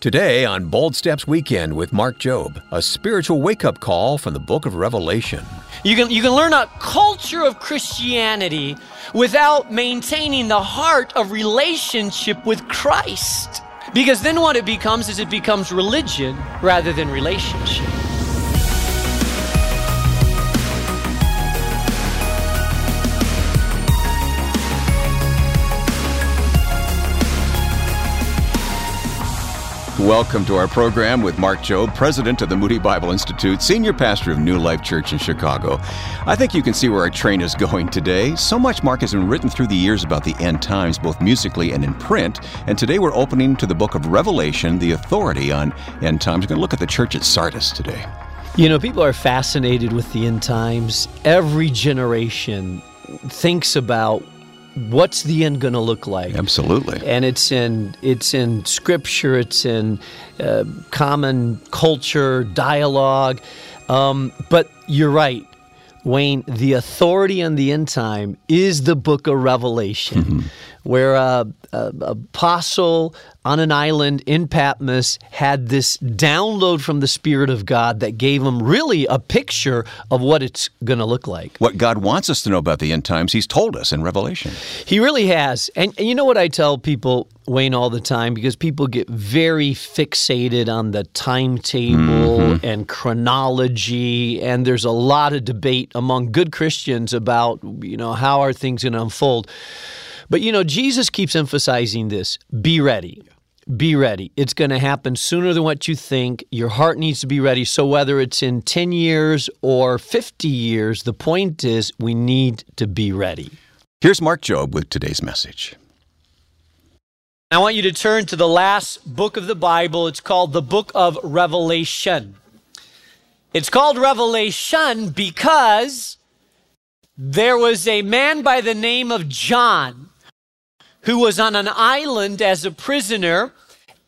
Today on Bold Steps Weekend with Mark Jobe, a spiritual wake up call from the book of Revelation. You can, you can learn a culture of Christianity without maintaining the heart of relationship with Christ. Because then what it becomes is it becomes religion rather than relationship. Welcome to our program with Mark Jobe, president of the Moody Bible Institute, senior pastor of New Life Church in Chicago. I think you can see where our train is going today. So much, Mark, has been written through the years about the end times, both musically and in print. And today we're opening to the book of Revelation, the authority on end times. We're going to look at the church at Sardis today. You know, people are fascinated with the end times. Every generation thinks about what's the end going to look like? Absolutely. And it's in it's in scripture it's in uh, common culture dialogue. Um, but you're right wayne the authority on the end time is the book of revelation. Mm-hmm. Where uh, uh, apostle on an island in Patmos had this download from the Spirit of God that gave him really a picture of what it's going to look like. What God wants us to know about the end times, He's told us in Revelation. He really has. And, and you know what I tell people, Wayne, all the time, because people get very fixated on the timetable mm-hmm. and chronology, and there's a lot of debate among good Christians about, you know, how are things going to unfold. But you know, Jesus keeps emphasizing this be ready. Be ready. It's going to happen sooner than what you think. Your heart needs to be ready. So, whether it's in 10 years or 50 years, the point is we need to be ready. Here's Mark Jobe with today's message. I want you to turn to the last book of the Bible. It's called the book of Revelation. It's called Revelation because there was a man by the name of John who was on an island as a prisoner,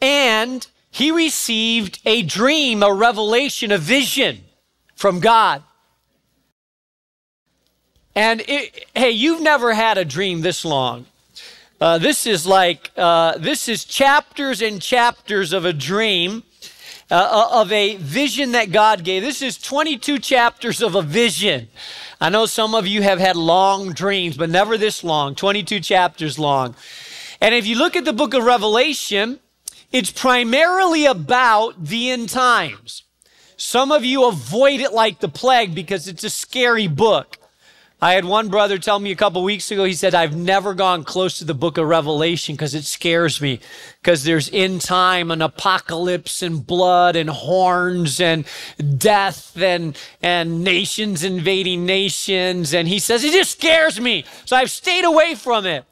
and he received a dream, a revelation, a vision from God. And it, hey, you've never had a dream this long. Uh, this is like, uh, this is chapters and chapters of a dream, uh, uh of a vision that God gave. This is 22 chapters of a vision. I know some of you have had long dreams, but never this long, 22 chapters long. And if you look at the book of Revelation, it's primarily about the end times. Some of you avoid it like the plague because it's a scary book. I had one brother tell me a couple weeks ago, he said, I've never gone close to the book of Revelation because it scares me. Because there's end time an apocalypse and blood and horns and death and, and nations invading nations. And he says, it just scares me. So I've stayed away from it.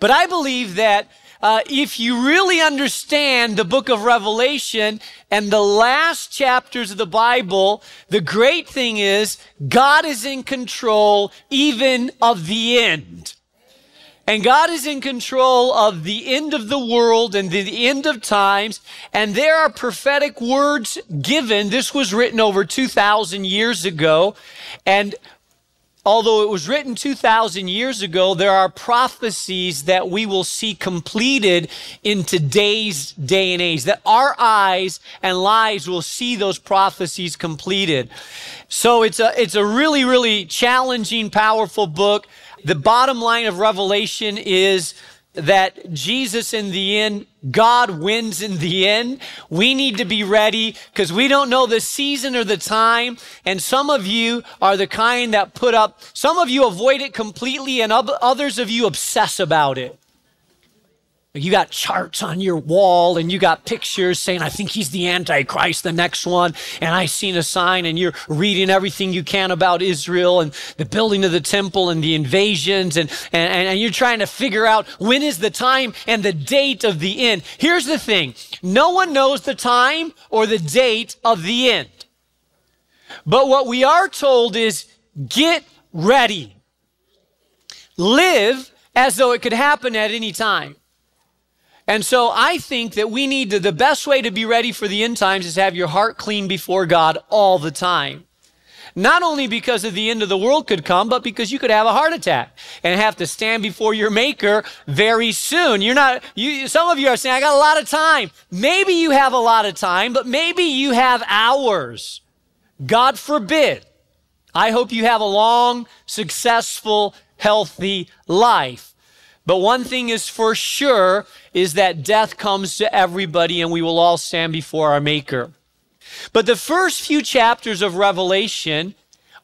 But I believe that uh, if you really understand the book of Revelation and the last chapters of the Bible, the great thing is God is in control even of the end. And God is in control of the end of the world and the end of times. And there are prophetic words given. This was written over 2,000 years ago. And although it was written 2,000 years ago, there are prophecies that we will see completed in today's day and age, that our eyes and lives will see those prophecies completed. So it's a, it's a really, really challenging, powerful book. The bottom line of Revelation is that Jesus in the end, God wins in the end. We need to be ready because we don't know the season or the time. And some of you are the kind that put up, some of you avoid it completely and others of you obsess about it. You got charts on your wall and you got pictures saying, I think he's the Antichrist, the next one. And I seen a sign and you're reading everything you can about Israel and the building of the temple and the invasions. And, and, and you're trying to figure out when is the time and the date of the end. Here's the thing. No one knows the time or the date of the end. But what we are told is get ready. Live as though it could happen at any time. And so I think that we need to, the best way to be ready for the end times is have your heart clean before God all the time. Not only because of the end of the world could come, but because you could have a heart attack and have to stand before your maker very soon. You're not, you, some of you are saying, I got a lot of time. Maybe you have a lot of time, but maybe you have hours. God forbid. I hope you have a long, successful, healthy life. But one thing is for sure is that death comes to everybody and we will all stand before our maker. But the first few chapters of Revelation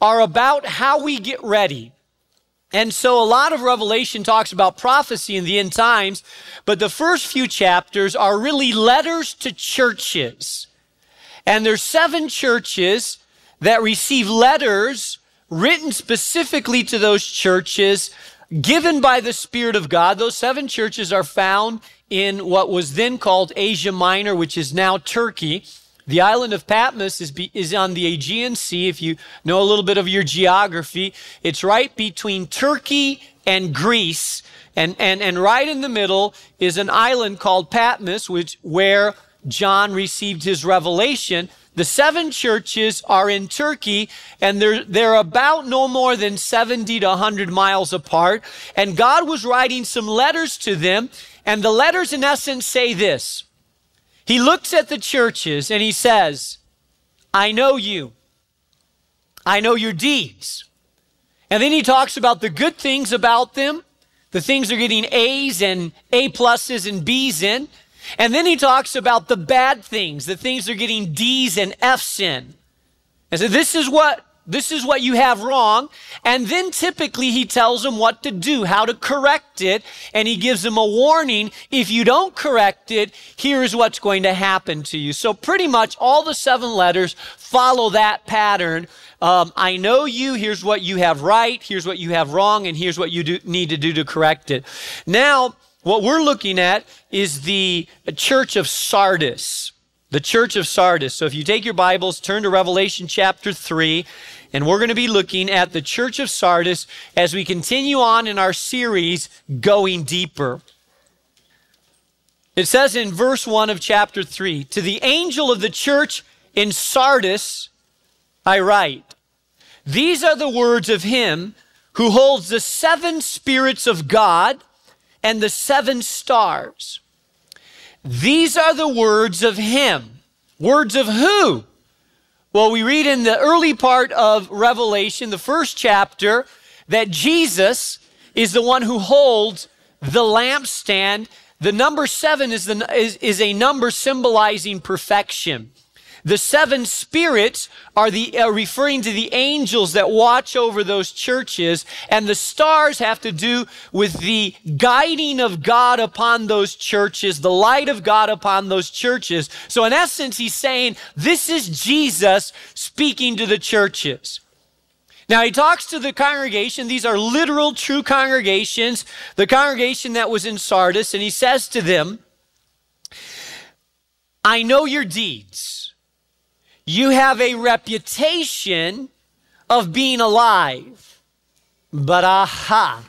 are about how we get ready. And so a lot of Revelation talks about prophecy in the end times, but the first few chapters are really letters to churches. And there's seven churches that receive letters written specifically to those churches given by the Spirit of God. Those seven churches are found in what was then called Asia Minor, which is now Turkey. The island of Patmos is, be, is on the Aegean Sea. If you know a little bit of your geography, it's right between Turkey and Greece. And, and, and right in the middle is an island called Patmos, which, where John received his revelation. The seven churches are in Turkey and they're, they're about no more than 70 to 100 miles apart. And God was writing some letters to them. And the letters, in essence, say this He looks at the churches and he says, I know you. I know your deeds. And then he talks about the good things about them, the things they're getting A's and A pluses and B's in. And then he talks about the bad things, the things they're getting D's and F's in. And so this is what this is what you have wrong. And then typically he tells them what to do, how to correct it. And he gives them a warning. If you don't correct it, here's what's going to happen to you. So pretty much all the seven letters follow that pattern. Um, I know you. Here's what you have right. Here's what you have wrong. And here's what you do, need to do to correct it. Now, what we're looking at is the church of Sardis. The church of Sardis. So if you take your Bibles, turn to Revelation chapter 3, and we're going to be looking at the church of Sardis as we continue on in our series, Going Deeper. It says in verse 1 of chapter 3 To the angel of the church in Sardis, I write, These are the words of him who holds the seven spirits of God and the seven stars. These are the words of him. Words of who? Well, we read in the early part of Revelation, the first chapter, that Jesus is the one who holds the lampstand. The number seven is, the, is, is a number symbolizing perfection. The seven spirits are the uh, referring to the angels that watch over those churches, and the stars have to do with the guiding of God upon those churches, the light of God upon those churches. So in essence, he's saying this is Jesus speaking to the churches. Now he talks to the congregation. These are literal, true congregations. The congregation that was in Sardis, and he says to them, I know your deeds. You have a reputation of being alive, but aha,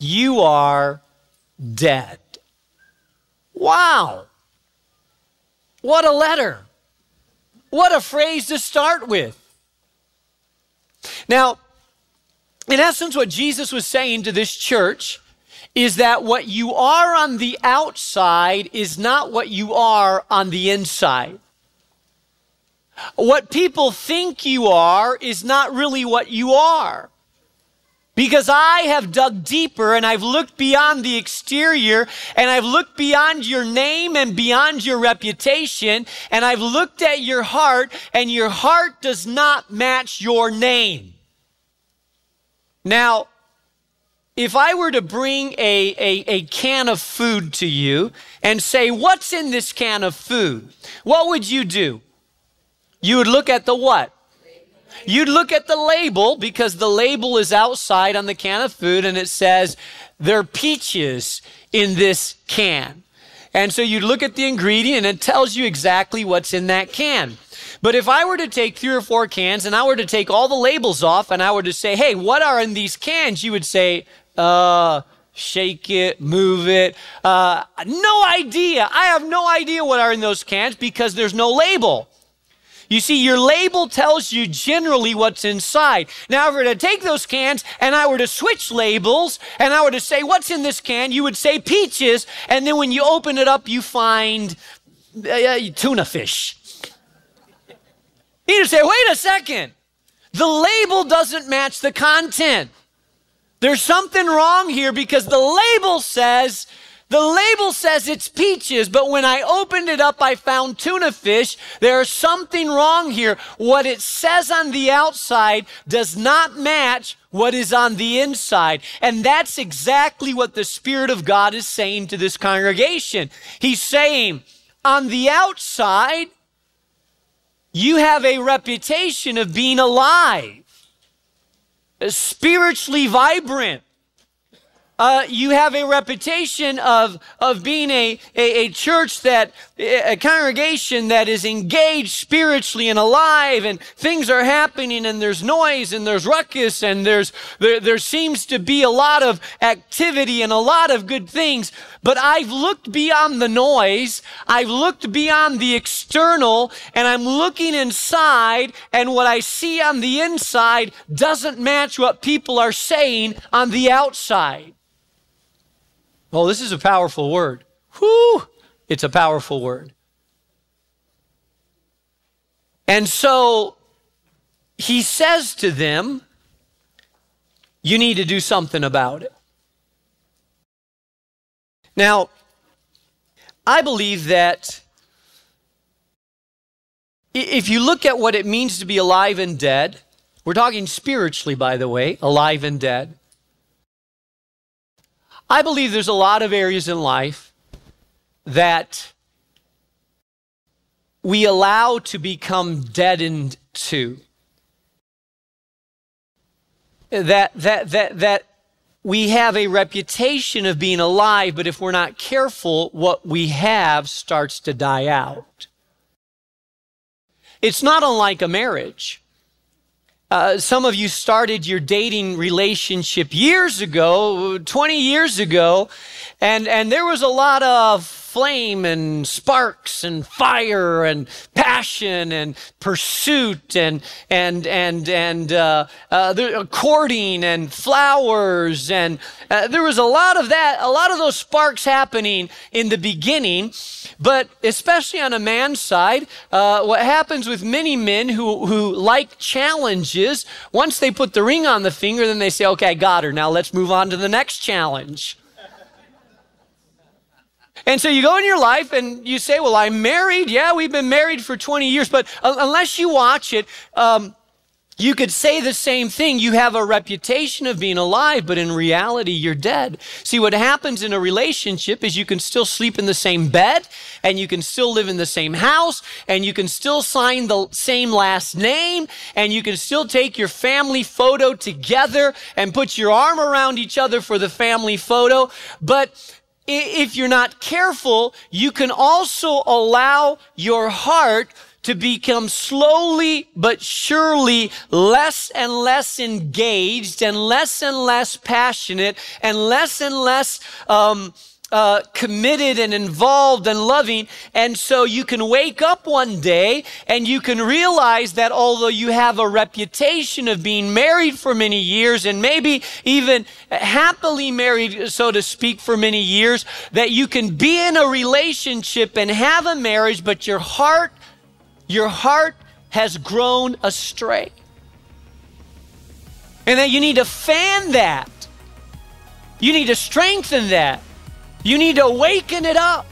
you are dead. Wow. What a letter. What a phrase to start with. Now, in essence, what Jesus was saying to this church is that what you are on the outside is not what you are on the inside. What people think you are is not really what you are. Because I have dug deeper and I've looked beyond the exterior and I've looked beyond your name and beyond your reputation and I've looked at your heart and your heart does not match your name. Now, if I were to bring a, a, a, can of food to you and say, What's in this can of food? What would you do? You would look at the what? You'd look at the label because the label is outside on the can of food and it says there are peaches in this can. And so you'd look at the ingredient and it tells you exactly what's in that can. But if I were to take three or four cans and I were to take all the labels off and I were to say, hey, what are in these cans? You would say, uh, shake it, move it. Uh, no idea. I have no idea what are in those cans because there's no label. You see, your label tells you generally what's inside. Now, if I were to take those cans and I were to switch labels and I were to say, What's in this can? you would say peaches. And then when you open it up, you find uh, tuna fish. You just say, Wait a second. The label doesn't match the content. There's something wrong here because the label says the label says it's peaches, but when I opened it up, I found tuna fish. There's something wrong here. What it says on the outside does not match what is on the inside. And that's exactly what the Spirit of God is saying to this congregation. He's saying, on the outside, you have a reputation of being alive, spiritually vibrant uh, you have a reputation of, of being a, a, a, church that, a congregation that is engaged spiritually and alive, and things are happening, and there's noise, and there's ruckus, and there's, there, there seems to be a lot of activity and a lot of good things. But I've looked beyond the noise, I've looked beyond the external, and I'm looking inside, and what I see on the inside doesn't match what people are saying on the outside. Oh, this is a powerful word. Whoo! It's a powerful word. And so he says to them, You need to do something about it. Now, I believe that if you look at what it means to be alive and dead, we're talking spiritually, by the way, alive and dead. I believe there's a lot of areas in life that we allow to become deadened to. That, that, that, that we have a reputation of being alive, but if we're not careful, what we have starts to die out. It's not unlike a marriage. Uh, some of you started your dating relationship years ago, 20 years ago, and, and there was a lot of flame and sparks and fire and passion and pursuit and and and and uh, uh, the, courting and flowers and uh, there was a lot of that, a lot of those sparks happening in the beginning. But especially on a man's side, uh, what happens with many men who who like challenges, once they put the ring on the finger, then they say, "Okay, I got her. Now let's move on to the next challenge." And so you go in your life and you say, Well, I'm married. Yeah, we've been married for 20 years. But unless you watch it, um, you could say the same thing. You have a reputation of being alive, but in reality, you're dead. See, what happens in a relationship is you can still sleep in the same bed, and you can still live in the same house, and you can still sign the same last name, and you can still take your family photo together and put your arm around each other for the family photo. But if you're not careful, you can also allow your heart to become slowly but surely less and less engaged and less and less passionate and less and less um, uh, committed and involved and loving. And so you can wake up one day and you can realize that although you have a reputation of being married for many years and maybe even happily married, so to speak, for many years, that you can be in a relationship and have a marriage, but your heart, your heart has grown astray. And that you need to fan that. You need to strengthen that. You need to awaken it up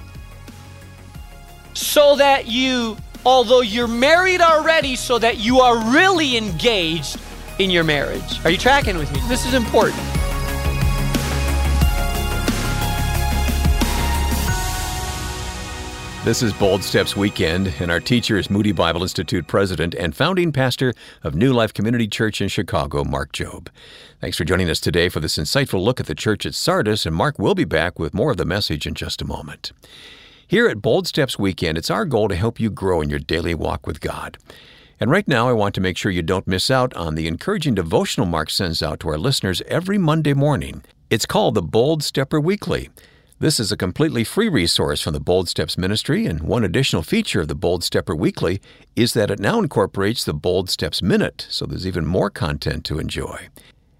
so that you, although you're married already, so that you are really engaged in your marriage. Are you tracking with me? This is important. This is Bold Steps Weekend, and our teacher is Moody Bible Institute president and founding pastor of New Life Community Church in Chicago, Mark Jobe. Thanks for joining us today for this insightful look at the church at Sardis, and Mark will be back with more of the message in just a moment. Here at Bold Steps Weekend, it's our goal to help you grow in your daily walk with God. And right now, I want to make sure you don't miss out on the encouraging devotional Mark sends out to our listeners every Monday morning. It's called the Bold Stepper Weekly. This is a completely free resource from the Bold Steps Ministry, and one additional feature of the Bold Stepper Weekly is that it now incorporates the Bold Steps Minute, so there's even more content to enjoy.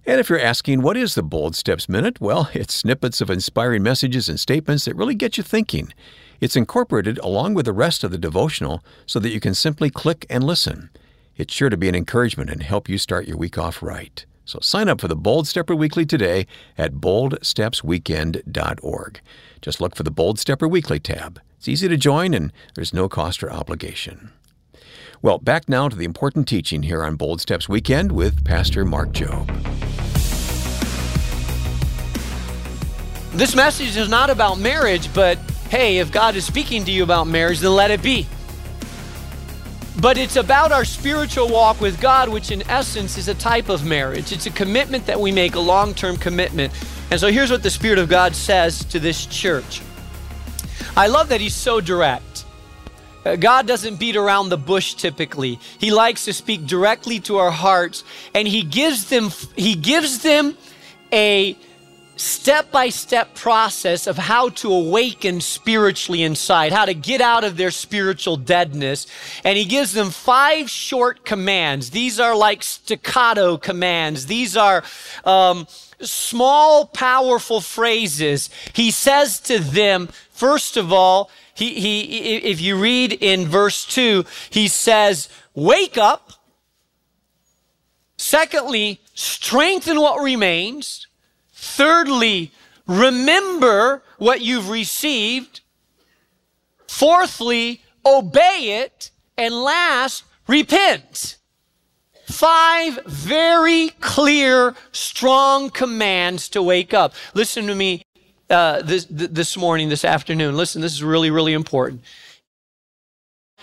And if you're asking, what is the Bold Steps Minute? Well, it's snippets of inspiring messages and statements that really get you thinking. It's incorporated along with the rest of the devotional so that you can simply click and listen. It's sure to be an encouragement and help you start your week off right. So sign up for the Bold Stepper Weekly today at boldstepsweekend.org. Just look for the Bold Stepper Weekly tab. It's easy to join and there's no cost or obligation. Well, back now to the important teaching here on Bold Steps Weekend with Pastor Mark Jobe. This message is not about marriage, but hey, if God is speaking to you about marriage, then let it be. But it's about our spiritual walk with God, which in essence is a type of marriage. It's a commitment that we make, a long term commitment. And so here's what the Spirit of God says to this church. I love that He's so direct. Uh, God doesn't beat around the bush typically. He likes to speak directly to our hearts and he gives them he gives them a step by step process of how to awaken spiritually inside, how to get out of their spiritual deadness. And he gives them five short commands. These are like staccato commands, these are um, small, powerful phrases. He says to them, first of all, he, he, if you read in verse 2, he says, Wake up. Secondly, strengthen what remains. Thirdly, remember what you've received. Fourthly, obey it. And last, repent. Five very clear, strong commands to wake up. Listen to me uh, this, this morning, this afternoon. Listen, this is really, really important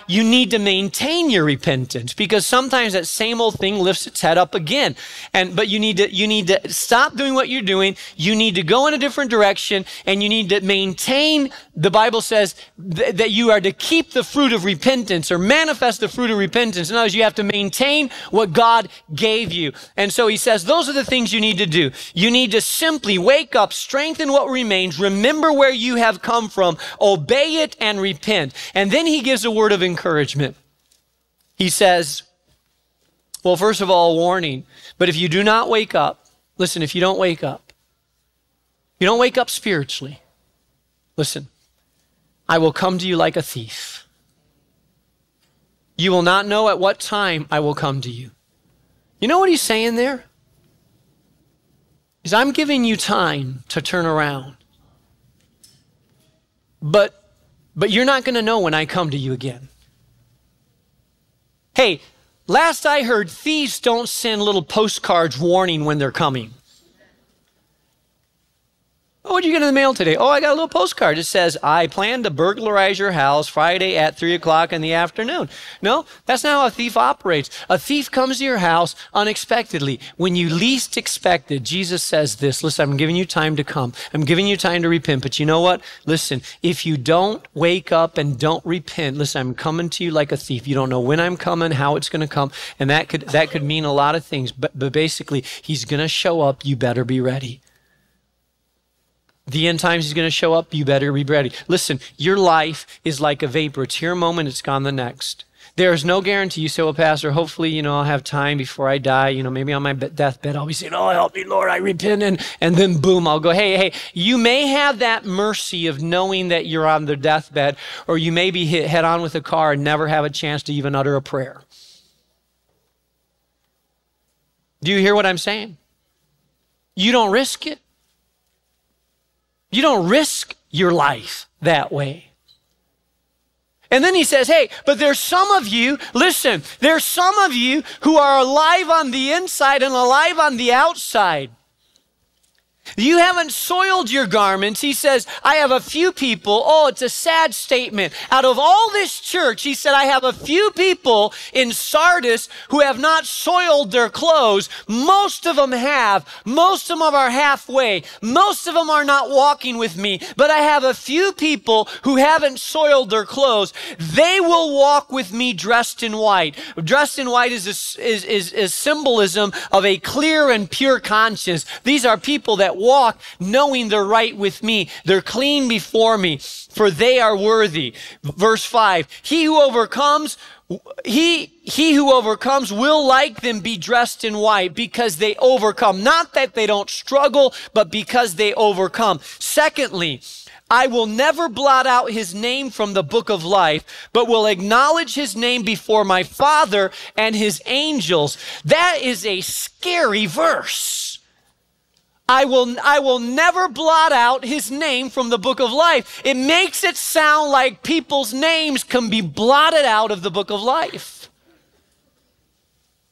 you need to maintain your repentance because sometimes that same old thing lifts its head up again. And but you need to you need to stop doing what you're doing. You need to go in a different direction and you need to maintain the Bible says th- that you are to keep the fruit of repentance or manifest the fruit of repentance. In other words, you have to maintain what God gave you. And so he says those are the things you need to do. You need to simply wake up, strengthen what remains, remember where you have come from, obey it and repent. And then he gives a word of encouragement. He says, well, first of all, warning, but if you do not wake up, listen, if you don't wake up, you don't wake up spiritually, listen, I will come to you like a thief. You will not know at what time I will come to you. You know what he's saying there? Is I'm giving you time to turn around. But but you're not going to know when I come to you again. Hey, last I heard, thieves don't send little postcards warning when they're coming. What'd you get in the mail today? Oh, I got a little postcard. It says, I plan to burglarize your house Friday at 3 o'clock in the afternoon. No, that's not how a thief operates. A thief comes to your house unexpectedly. When you least expect it, Jesus says this Listen, I'm giving you time to come. I'm giving you time to repent. But you know what? Listen, if you don't wake up and don't repent, listen, I'm coming to you like a thief. You don't know when I'm coming, how it's going to come. And that could, that could mean a lot of things. But, but basically, he's going to show up. You better be ready the end times is going to show up you better be ready. Listen your life is like a vapor. It's here a moment it's gone the next. There is no guarantee you say well pastor hopefully you know i'll have time before i die. You know maybe on my deathbed i'll be saying oh help me lord i repent and, and then boom i'll go hey hey you may have that mercy of knowing that you're on the deathbed or you may be hit head on with a car and never have a chance to even utter a prayer. Do you hear what i'm saying? You don't risk it you don't risk your life that way. And then he says, Hey, but there's some of you, listen, there's some of you who are alive on the inside and alive on the outside. You haven't soiled your garments. He says, I have a few people. Oh, it's a sad statement. Out of all this church, he said, I have a few people in Sardis who have not soiled their clothes. Most of them have. Most of them are halfway. Most of them are not walking with me. But I have a few people who haven't soiled their clothes. They will walk with me dressed in white. Dressed in white is a, is, is, is symbolism of a clear and pure conscience. These are people that walk knowing they're right with me. They're clean before me, for they are worthy. Verse 5 He who overcomes, he, he who overcomes will like them be dressed in white because they overcome. Not that they don't struggle, but because they overcome. Secondly, I will never blot out his name from the book of life, but will acknowledge his name before my Father and his angels. That is a scary verse. I will, I will never blot out his name from the book of life. It makes it sound like people's names can be blotted out of the book of life.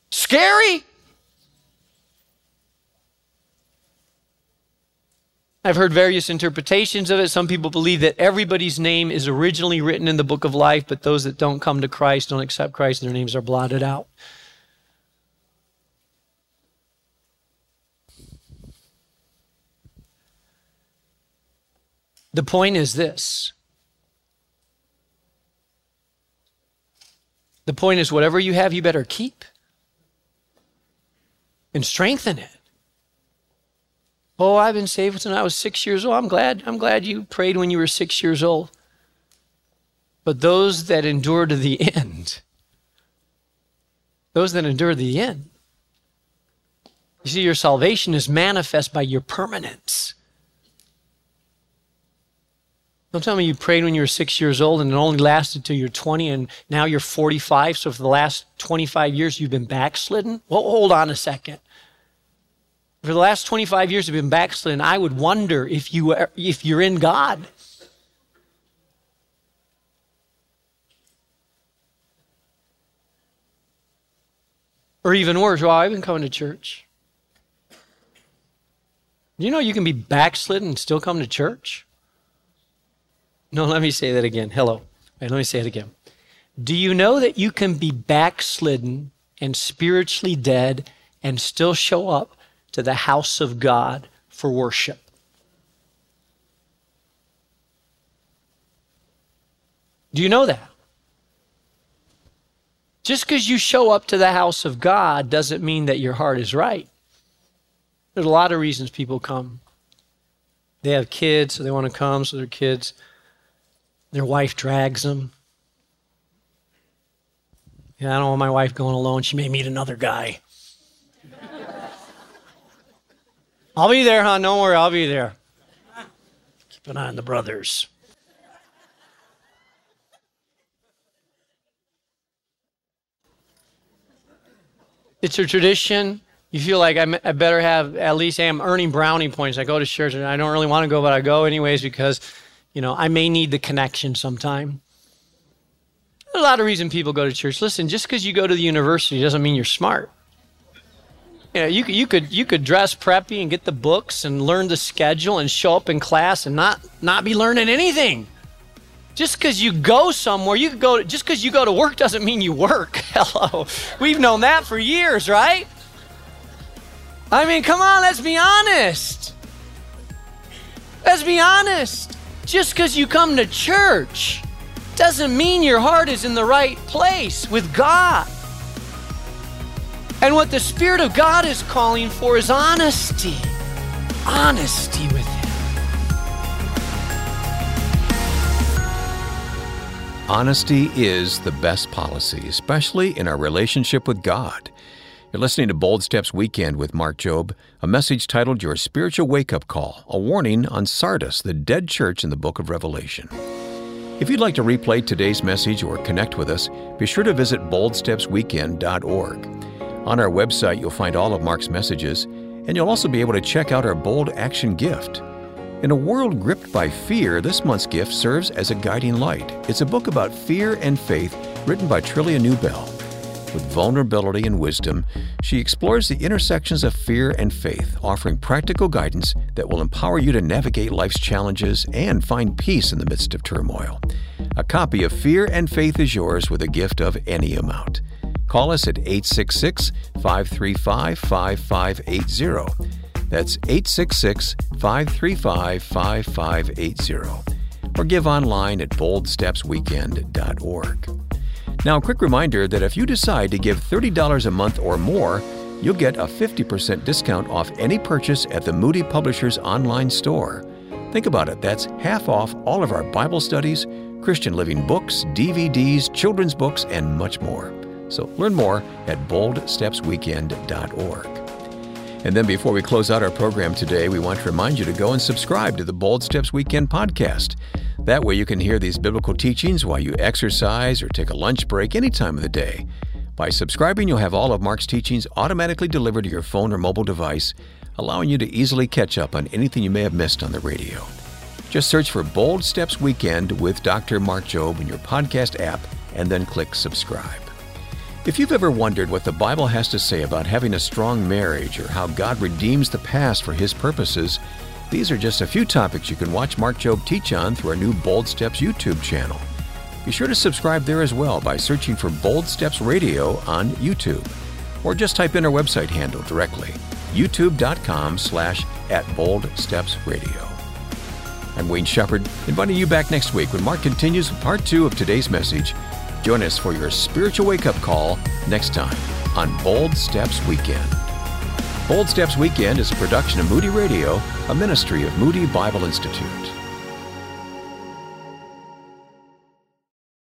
Scary? I've heard various interpretations of it. Some people believe that everybody's name is originally written in the book of life, but those that don't come to Christ, don't accept Christ, their names are blotted out. The point is this. The point is, whatever you have, you better keep and strengthen it. Oh, I've been saved since I was six years old. I'm glad. I'm glad you prayed when you were six years old. But those that endure to the end, those that endure to the end, you see, your salvation is manifest by your permanence. Don't tell me you prayed when you were six years old and it only lasted till you're 20 and now you're 45. So for the last 25 years, you've been backslidden? Well, hold on a second for the last 25 years you've been backslidden, I would wonder if, you are, if you're in God. Or even worse, well, I've been coming to church. Do you know you can be backslidden and still come to church? No, let me say that again. Hello. Wait, let me say it again. Do you know that you can be backslidden and spiritually dead and still show up to the house of God for worship. Do you know that? Just because you show up to the house of God doesn't mean that your heart is right. There's a lot of reasons people come. They have kids, so they want to come, so their kids, their wife drags them. Yeah, I don't want my wife going alone. She may meet another guy. I'll be there, huh? Don't worry, I'll be there. Keep an eye on the brothers. It's a tradition. You feel like I better have at least I'm earning brownie points. I go to church and I don't really want to go, but I go anyways because, you know, I may need the connection sometime. a lot of reason people go to church. Listen, just because you go to the university doesn't mean you're smart. You know, you, you could you could dress preppy and get the books and learn the schedule and show up in class and not not be learning anything. Just because you go somewhere, you could go. Just because you go to work doesn't mean you work. Hello, we've known that for years, right? I mean, come on, let's be honest. Let's be honest. Just because you come to church doesn't mean your heart is in the right place with God. And what the Spirit of God is calling for is honesty. Honesty with Him. Honesty is the best policy, especially in our relationship with God. You're listening to Bold Steps Weekend with Mark Jobe, a message titled Your Spiritual Wake Up Call, a warning on Sardis, the dead church in the book of Revelation. If you'd like to replay today's message or connect with us, be sure to visit boldstepsweekend.org. On our website, you'll find all of Mark's messages, and you'll also be able to check out our Bold Action gift. In a world gripped by fear, this month's gift serves as a guiding light. It's a book about fear and faith written by Trillia Newbell. With vulnerability and wisdom, she explores the intersections of fear and faith, offering practical guidance that will empower you to navigate life's challenges and find peace in the midst of turmoil. A copy of Fear and Faith is yours with a gift of any amount. Call us at 866 535 5580. That's 866 535 5580. Or give online at boldstepsweekend.org. Now, a quick reminder that if you decide to give $30 a month or more, you'll get a 50% discount off any purchase at the Moody Publishers online store. Think about it, that's half off all of our Bible studies, Christian living books, DVDs, children's books, and much more. So learn more at boldstepsweekend.org. And then before we close out our program today, we want to remind you to go and subscribe to the Bold Steps Weekend podcast. That way you can hear these biblical teachings while you exercise or take a lunch break any time of the day. By subscribing, you'll have all of Mark's teachings automatically delivered to your phone or mobile device allowing you to easily catch up on anything you may have missed on the radio. Just search for Bold Steps Weekend with Dr. Mark Jobe in your podcast app and then click subscribe. If you've ever wondered what the Bible has to say about having a strong marriage or how God redeems the past for His purposes, these are just a few topics you can watch Mark Jobe teach on through our new Bold Steps YouTube channel. Be sure to subscribe there as well by searching for Bold Steps Radio on YouTube, or just type in our website handle directly youtube.com slash at Bold Steps Radio. I'm Wayne Shepherd, inviting you back next week when Mark continues part two of today's message. Join us for your spiritual wake-up call next time on Bold Steps Weekend. Bold Steps Weekend is a production of Moody Radio, a ministry of Moody Bible Institute.